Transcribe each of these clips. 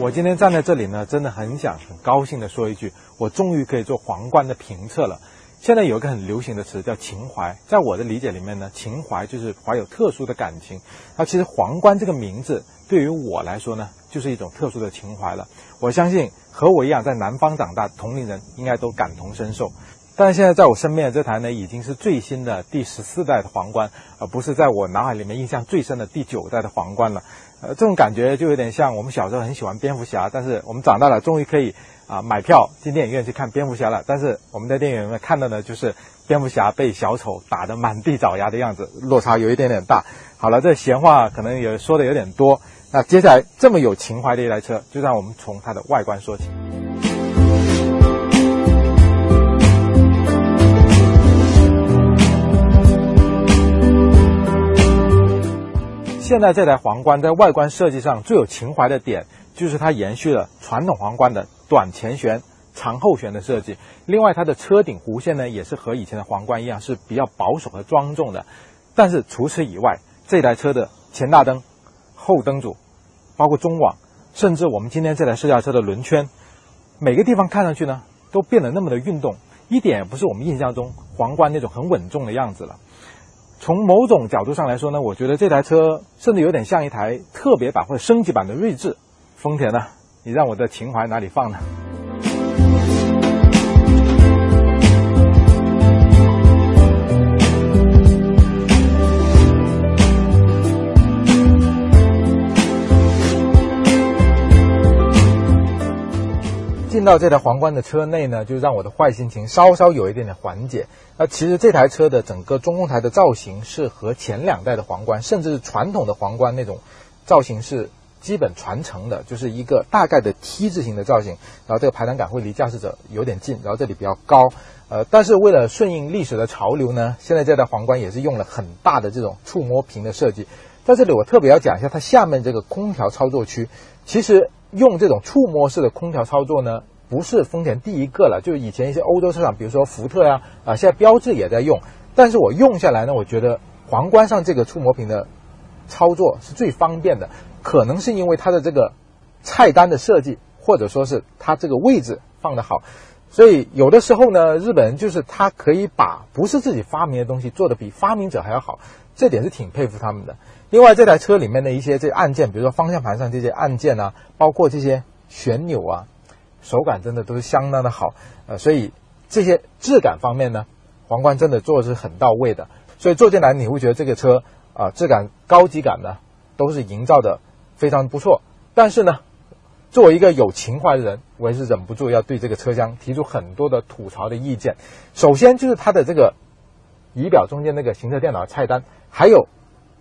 我今天站在这里呢，真的很想很高兴的说一句，我终于可以做皇冠的评测了。现在有一个很流行的词叫情怀，在我的理解里面呢，情怀就是怀有特殊的感情。那其实皇冠这个名字对于我来说呢，就是一种特殊的情怀了。我相信和我一样在南方长大同龄人应该都感同身受。但是现在在我身边的这台呢，已经是最新的第十四代的皇冠，而不是在我脑海里面印象最深的第九代的皇冠了。呃，这种感觉就有点像我们小时候很喜欢蝙蝠侠，但是我们长大了终于可以啊买票进电影院去看蝙蝠侠了。但是我们在电影院看到的就是蝙蝠侠被小丑打得满地找牙的样子，落差有一点点大。好了，这闲话可能也说的有点多。那接下来这么有情怀的一台车，就让我们从它的外观说起。现在这台皇冠在外观设计上最有情怀的点，就是它延续了传统皇冠的短前悬、长后悬的设计。另外，它的车顶弧线呢，也是和以前的皇冠一样，是比较保守和庄重的。但是除此以外，这台车的前大灯、后灯组，包括中网，甚至我们今天这台试驾车的轮圈，每个地方看上去呢，都变得那么的运动，一点也不是我们印象中皇冠那种很稳重的样子了。从某种角度上来说呢，我觉得这台车甚至有点像一台特别版或者升级版的锐志。丰田呢，你让我的情怀哪里放呢？到这台皇冠的车内呢，就让我的坏心情稍稍有一点点缓解。那其实这台车的整个中控台的造型是和前两代的皇冠，甚至是传统的皇冠那种造型是基本传承的，就是一个大概的 T 字形的造型。然后这个排挡杆会离驾驶者有点近，然后这里比较高。呃，但是为了顺应历史的潮流呢，现在这台皇冠也是用了很大的这种触摸屏的设计。在这里我特别要讲一下，它下面这个空调操作区，其实。用这种触摸式的空调操作呢，不是丰田第一个了，就是以前一些欧洲车厂，比如说福特呀，啊，现在标致也在用。但是我用下来呢，我觉得皇冠上这个触摸屏的操作是最方便的，可能是因为它的这个菜单的设计，或者说是它这个位置放的好。所以有的时候呢，日本人就是他可以把不是自己发明的东西做得比发明者还要好，这点是挺佩服他们的。另外，这台车里面的一些这按键，比如说方向盘上这些按键啊，包括这些旋钮啊，手感真的都是相当的好。呃，所以这些质感方面呢，皇冠真的做的是很到位的。所以坐进来你会觉得这个车啊，质感、高级感呢，都是营造的非常不错。但是呢，作为一个有情怀的人，我也是忍不住要对这个车厢提出很多的吐槽的意见。首先就是它的这个仪表中间那个行车电脑菜单，还有。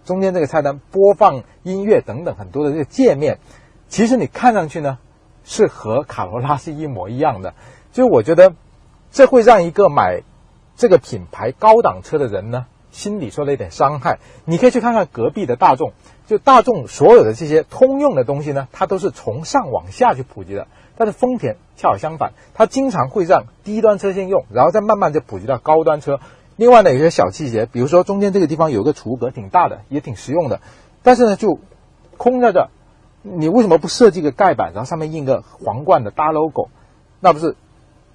中间这个菜单播放音乐等等很多的这个界面，其实你看上去呢是和卡罗拉是一模一样的，就我觉得这会让一个买这个品牌高档车的人呢心里受了一点伤害。你可以去看看隔壁的大众，就大众所有的这些通用的东西呢，它都是从上往下去普及的，但是丰田恰好相反，它经常会让低端车先用，然后再慢慢就普及到高端车。另外呢，有些小细节，比如说中间这个地方有个储物格，挺大的，也挺实用的。但是呢，就空在这儿，你为什么不设计个盖板，然后上面印个皇冠的大 logo？那不是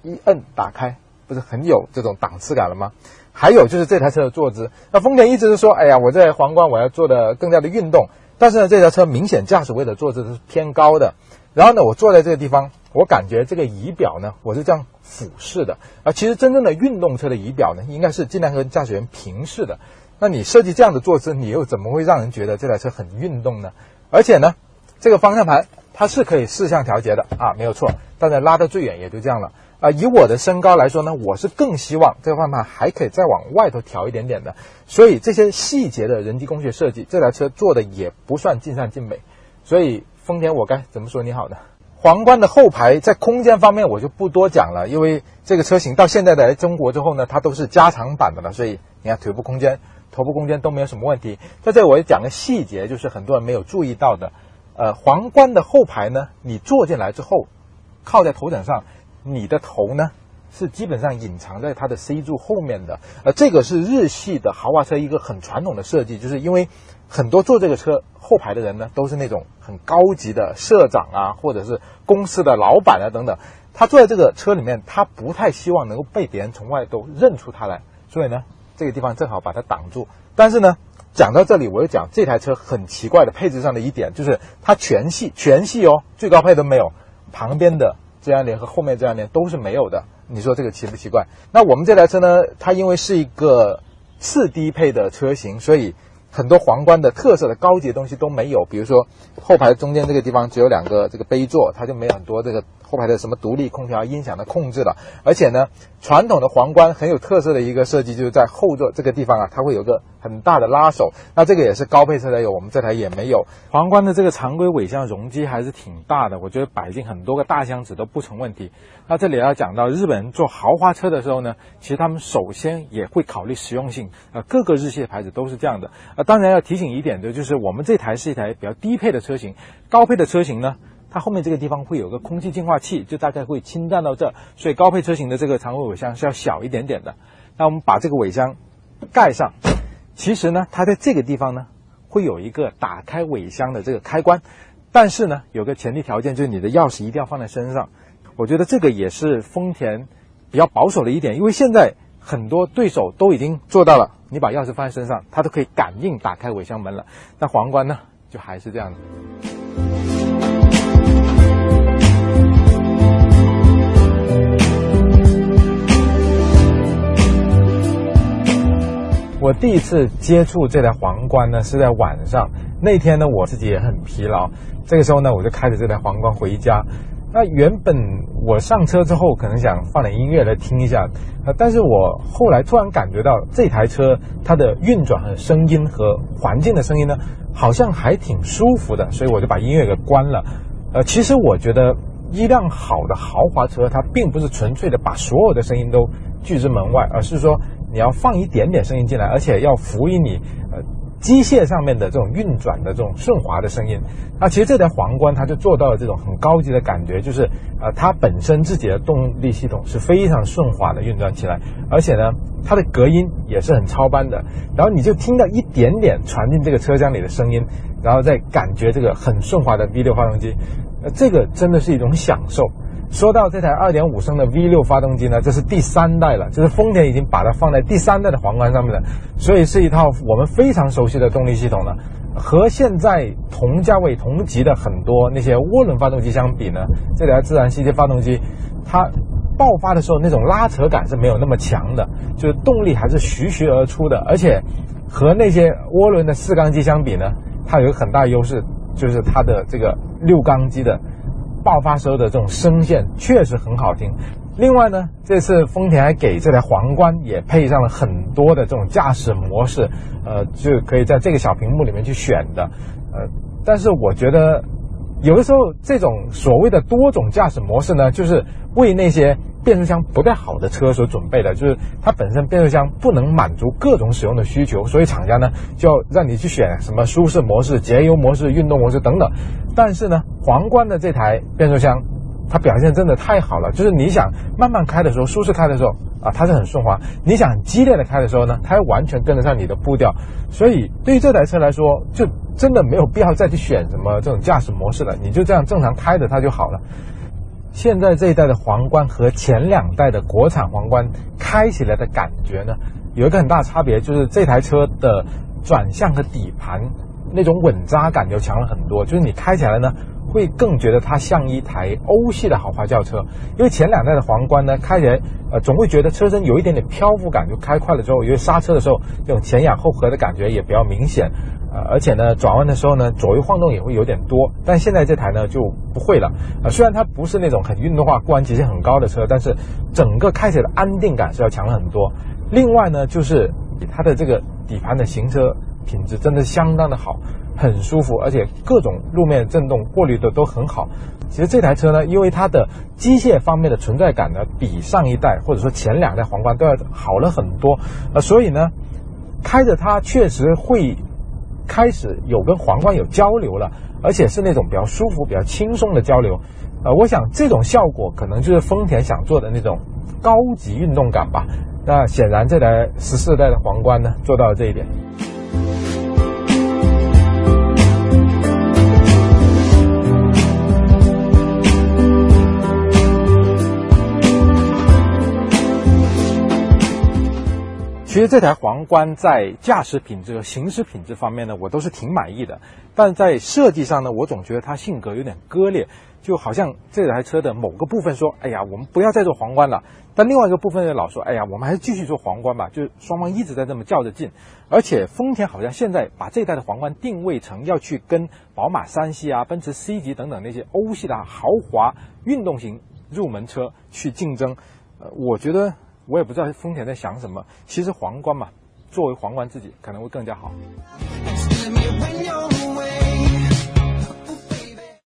一摁打开，不是很有这种档次感了吗？还有就是这台车的坐姿，那丰田一直是说，哎呀，我这皇冠我要做的更加的运动。但是呢，这台车明显驾驶位的坐姿是偏高的。然后呢，我坐在这个地方，我感觉这个仪表呢，我是这样。俯视的啊，其实真正的运动车的仪表呢，应该是尽量和驾驶员平视的。那你设计这样的坐姿，你又怎么会让人觉得这台车很运动呢？而且呢，这个方向盘它是可以四向调节的啊，没有错。但是拉得最远也就这样了啊。以我的身高来说呢，我是更希望这个方向盘还可以再往外头调一点点的。所以这些细节的人机工学设计，这台车做的也不算尽善尽美。所以丰田，我该怎么说你好呢？皇冠的后排在空间方面我就不多讲了，因为这个车型到现在来中国之后呢，它都是加长版的了，所以你看腿部空间、头部空间都没有什么问题。在这我也讲个细节，就是很多人没有注意到的，呃，皇冠的后排呢，你坐进来之后，靠在头枕上，你的头呢是基本上隐藏在它的 C 柱后面的。呃，这个是日系的豪华车一个很传统的设计，就是因为很多坐这个车后排的人呢，都是那种很高级的社长啊，或者是公司的老板啊等等。他坐在这个车里面，他不太希望能够被别人从外都认出他来，所以呢，这个地方正好把它挡住。但是呢，讲到这里，我又讲这台车很奇怪的配置上的一点，就是它全系全系哦，最高配都没有，旁边的遮阳帘和后面遮阳帘都是没有的。你说这个奇不奇怪？那我们这台车呢，它因为是一个次低配的车型，所以。很多皇冠的特色的高级的东西都没有，比如说后排中间这个地方只有两个这个杯座，它就没有很多这个后排的什么独立空调、音响的控制了。而且呢，传统的皇冠很有特色的一个设计，就是在后座这个地方啊，它会有个很大的拉手。那这个也是高配车才有，我们这台也没有。皇冠的这个常规尾箱容积还是挺大的，我觉得摆进很多个大箱子都不成问题。那这里要讲到日本人做豪华车的时候呢，其实他们首先也会考虑实用性。呃，各个日系的牌子都是这样的。呃，当然要提醒一点的，就是我们这台是一台比较低配的车型，高配的车型呢，它后面这个地方会有个空气净化器，就大概会侵占到这，所以高配车型的这个常规尾箱是要小一点点的。那我们把这个尾箱盖上，其实呢，它在这个地方呢，会有一个打开尾箱的这个开关，但是呢，有个前提条件就是你的钥匙一定要放在身上。我觉得这个也是丰田比较保守的一点，因为现在很多对手都已经做到了，你把钥匙放在身上，它都可以感应打开尾箱门了。那皇冠呢，就还是这样子。我第一次接触这台皇冠呢，是在晚上。那天呢，我自己也很疲劳，这个时候呢，我就开着这台皇冠回家。那原本我上车之后可能想放点音乐来听一下，呃，但是我后来突然感觉到这台车它的运转和声音和环境的声音呢，好像还挺舒服的，所以我就把音乐给关了。呃，其实我觉得一辆好的豪华车，它并不是纯粹的把所有的声音都拒之门外，而是说你要放一点点声音进来，而且要辅以你呃。机械上面的这种运转的这种顺滑的声音，那其实这台皇冠它就做到了这种很高级的感觉，就是呃它本身自己的动力系统是非常顺滑的运转起来，而且呢它的隔音也是很超班的，然后你就听到一点点传进这个车厢里的声音，然后再感觉这个很顺滑的 V 六发动机，呃这个真的是一种享受。说到这台2.5升的 V6 发动机呢，这是第三代了，就是丰田已经把它放在第三代的皇冠上面了，所以是一套我们非常熟悉的动力系统了。和现在同价位同级的很多那些涡轮发动机相比呢，这台自然吸气发动机它爆发的时候那种拉扯感是没有那么强的，就是动力还是徐徐而出的，而且和那些涡轮的四缸机相比呢，它有个很大优势，就是它的这个六缸机的。爆发时候的这种声线确实很好听。另外呢，这次丰田还给这台皇冠也配上了很多的这种驾驶模式，呃，就可以在这个小屏幕里面去选的。呃，但是我觉得有的时候这种所谓的多种驾驶模式呢，就是为那些变速箱不太好的车所准备的，就是它本身变速箱不能满足各种使用的需求，所以厂家呢就要让你去选什么舒适模式、节油模式、运动模式等等。但是呢，皇冠的这台变速箱，它表现真的太好了。就是你想慢慢开的时候，舒适开的时候啊，它是很顺滑；你想激烈的开的时候呢，它又完全跟得上你的步调。所以对于这台车来说，就真的没有必要再去选什么这种驾驶模式了，你就这样正常开着它就好了。现在这一代的皇冠和前两代的国产皇冠开起来的感觉呢，有一个很大差别，就是这台车的转向和底盘。那种稳扎感就强了很多，就是你开起来呢，会更觉得它像一台欧系的豪华轿车。因为前两代的皇冠呢，开起来呃总会觉得车身有一点点漂浮感，就开快了之后，因为刹车的时候这种前仰后合的感觉也比较明显，呃，而且呢转弯的时候呢左右晃动也会有点多。但现在这台呢就不会了，呃，虽然它不是那种很运动化、过弯极限很高的车，但是整个开起来的安定感是要强了很多。另外呢，就是它的这个底盘的行车。品质真的相当的好，很舒服，而且各种路面震动过滤的都很好。其实这台车呢，因为它的机械方面的存在感呢，比上一代或者说前两代皇冠都要好了很多，呃，所以呢，开着它确实会开始有跟皇冠有交流了，而且是那种比较舒服、比较轻松的交流。呃，我想这种效果可能就是丰田想做的那种高级运动感吧。那显然这台十四代的皇冠呢，做到了这一点。其实这台皇冠在驾驶品质和行驶品质方面呢，我都是挺满意的。但在设计上呢，我总觉得它性格有点割裂，就好像这台车的某个部分说：“哎呀，我们不要再做皇冠了。”但另外一个部分呢，老说：“哎呀，我们还是继续做皇冠吧。”就是双方一直在这么较着劲。而且丰田好像现在把这代的皇冠定位成要去跟宝马三系啊、奔驰 C 级等等那些欧系的豪华运动型入门车去竞争。呃，我觉得。我也不知道丰田在想什么。其实皇冠嘛，作为皇冠自己可能会更加好。